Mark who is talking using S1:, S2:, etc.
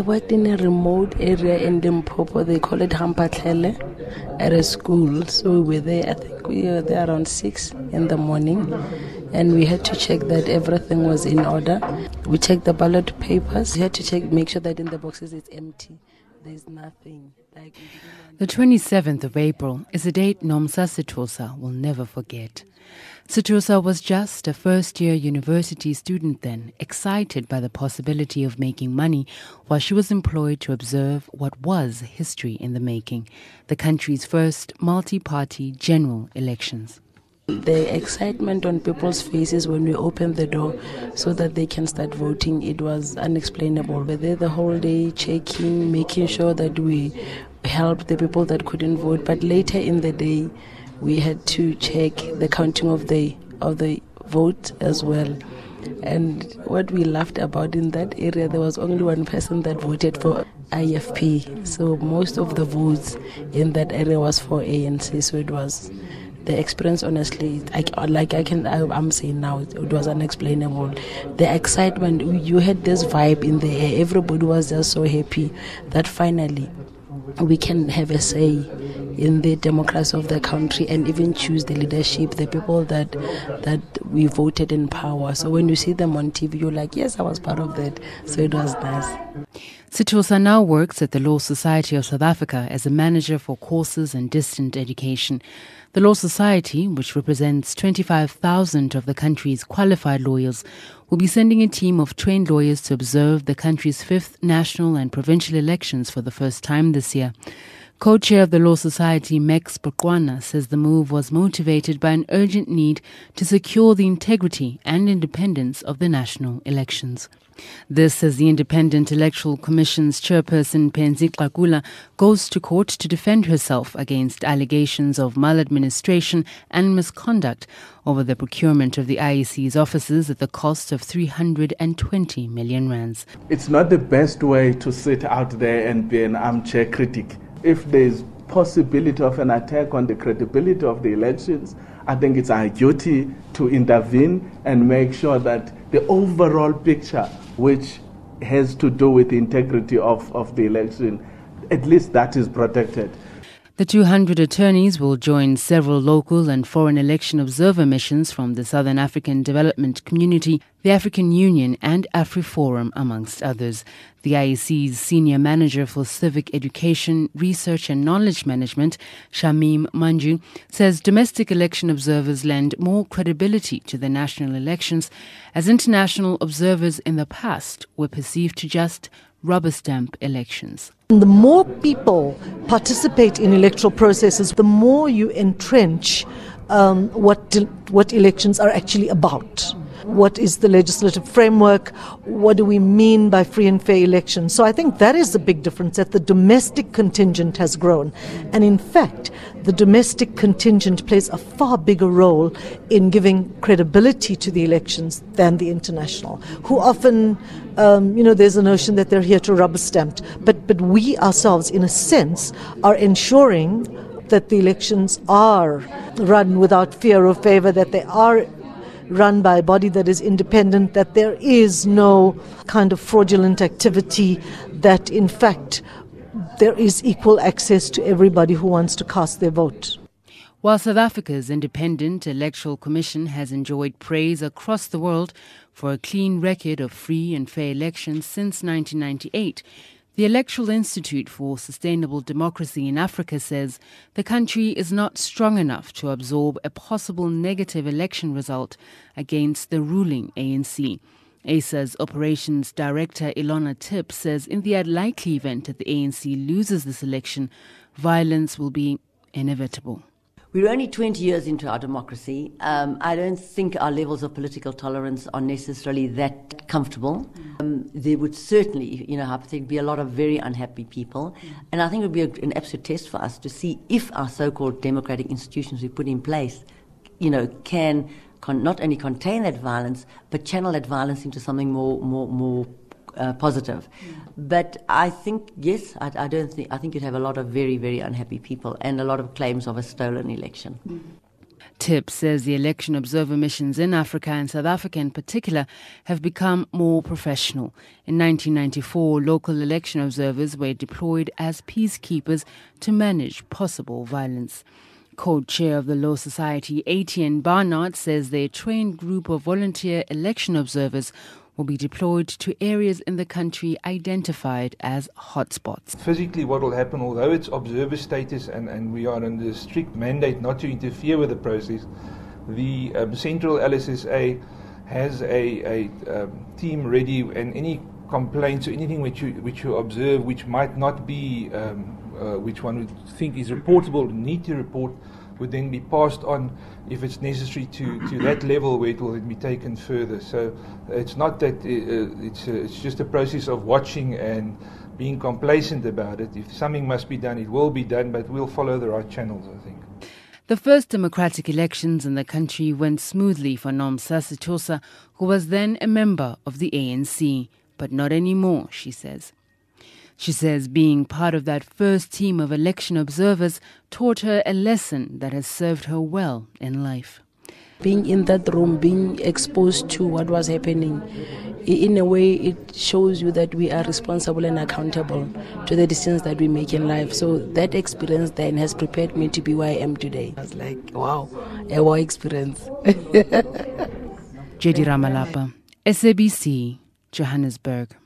S1: I worked in a remote area in Limpopo. They call it Hampatlele at a school. So we were there, I think we were there around 6 in the morning. And we had to check that everything was in order. We checked the ballot papers. We had to check, make sure that in the boxes it's empty. There's nothing. Like
S2: The 27th of April is a date Nomsa Sitosa will never forget. Sitosa was just a first year university student then, excited by the possibility of making money while she was employed to observe what was history in the making the country's first multi party general elections.
S1: the excitement on people's faces when we opened the door so that they can start voting it was unexplainable we were there the whole day checking making sure that we helped the people that couldn't vote but later in the day we had to check the counting of the of the vote as well. And what we laughed about in that area there was only one person that voted for IFP so most of the votes in that area was for ANC so it was the experience honestly I, like i can I, i'm saying now it, was unexplainable. The excitement you had this vibe in the air. Everybody was just so happy that finally we can have a say in the democracy of the country and even choose the leadership the people that that we voted in power. So when you see them on tv you're like yes i was part of that. So it was nice.
S2: Sitosa now works at the Law Society of South Africa as a manager for courses and distant education. The Law Society, which represents 25,000 of the country's qualified lawyers, will be sending a team of trained lawyers to observe the country's fifth national and provincial elections for the first time this year. Co chair of the Law Society, Max Boqwana, says the move was motivated by an urgent need to secure the integrity and independence of the national elections. This as the Independent Electoral Commission's chairperson Pansy Tlakula goes to court to defend herself against allegations of maladministration and misconduct over the procurement of the IEC's offices at the cost of 320 million rands.
S3: It's not the best way to sit out there and be an armchair critic. If there's possibility of an attack on the credibility of the elections, I think it's our duty to intervene and make sure that the overall picture, which has to do with the integrity of, of the election, at least that is protected.
S2: The 200 attorneys will join several local and foreign election observer missions from the Southern African Development Community, the African Union, and AfriForum, amongst others. The IEC's Senior Manager for Civic Education, Research and Knowledge Management, Shameme Manjoo, says domestic election observers lend more credibility to the national elections, as international observers in the past were perceived to just rubber stamp elections.
S4: The more people participate in electoral processes, the more you entrench um, what, what elections are actually about. What is the legislative framework? What do we mean by free and fair elections? So I think that is the big difference that the domestic contingent has grown. And in fact, the domestic contingent plays a far bigger role in giving credibility to the elections than the international, who often, um, you know, there's a notion that they're here to rubber stamp. But, but we ourselves, in a sense, are ensuring that the elections are run without fear or favor, that they are run by a body that is independent, that there is no kind of fraudulent activity, that in fact there is equal access to everybody who wants to cast their vote.
S2: While South Africa's Independent Electoral Commission has enjoyed praise across the world for a clean record of free and fair elections since 1998, the Electoral Institute for Sustainable Democracy in Africa says the country is not strong enough to absorb a possible negative election result against the ruling ANC. EISA's operations director Ilona Tip says in the unlikely event that the ANC loses this election, violence will be inevitable.
S5: We're only 20 years into our democracy. Um, I don't think our levels of political tolerance are necessarily that comfortable. Um, there would certainly, you know, hypothetically, be a lot of very unhappy people. And I think it would be a, an absolute test for us to see if our so called democratic institutions we put in place, you know, can con- not only contain that violence, but channel that violence into something more, more, more uh, positive. But I think, yes, I, I, don't think, I think you'd have a lot of very, very unhappy people and a lot of claims of a stolen election.
S2: TIP says the election observer missions in Africa and South Africa in particular have become more professional. In 1994, local election observers were deployed as peacekeepers to manage possible violence. Co-chair of the Law Society, Etienne Barnard, says their trained group of volunteer election observers will be deployed to areas in the country identified as hotspots.
S6: Physically, what will happen, although it's observer status and, and we are under strict mandate not to interfere with the process, the um, Central LSSA has a, a um, team ready and any complaints or anything which you, which you observe which might not be, um, uh, which one would think is reportable, need to report would then be passed on if it's necessary to, to that level where it will be taken further. So it's not that uh, it's, uh, it's just a process of watching and being complacent about it. If something must be done, it will be done, but we'll follow the right channels, I think.
S2: The first democratic elections in the country went smoothly for Nomsa Sitosa, who was then a member of the ANC, but not anymore, she says. She says being part of that first team of election observers taught her a lesson that has served her well in life.
S1: Being in that room, being exposed to what was happening, in a way, it shows you that we are responsible and accountable to the decisions that we make in life. So that experience then has prepared me to be where I am today. I was like, wow, a wow experience.
S2: JD Ramalapa, SABC, Johannesburg.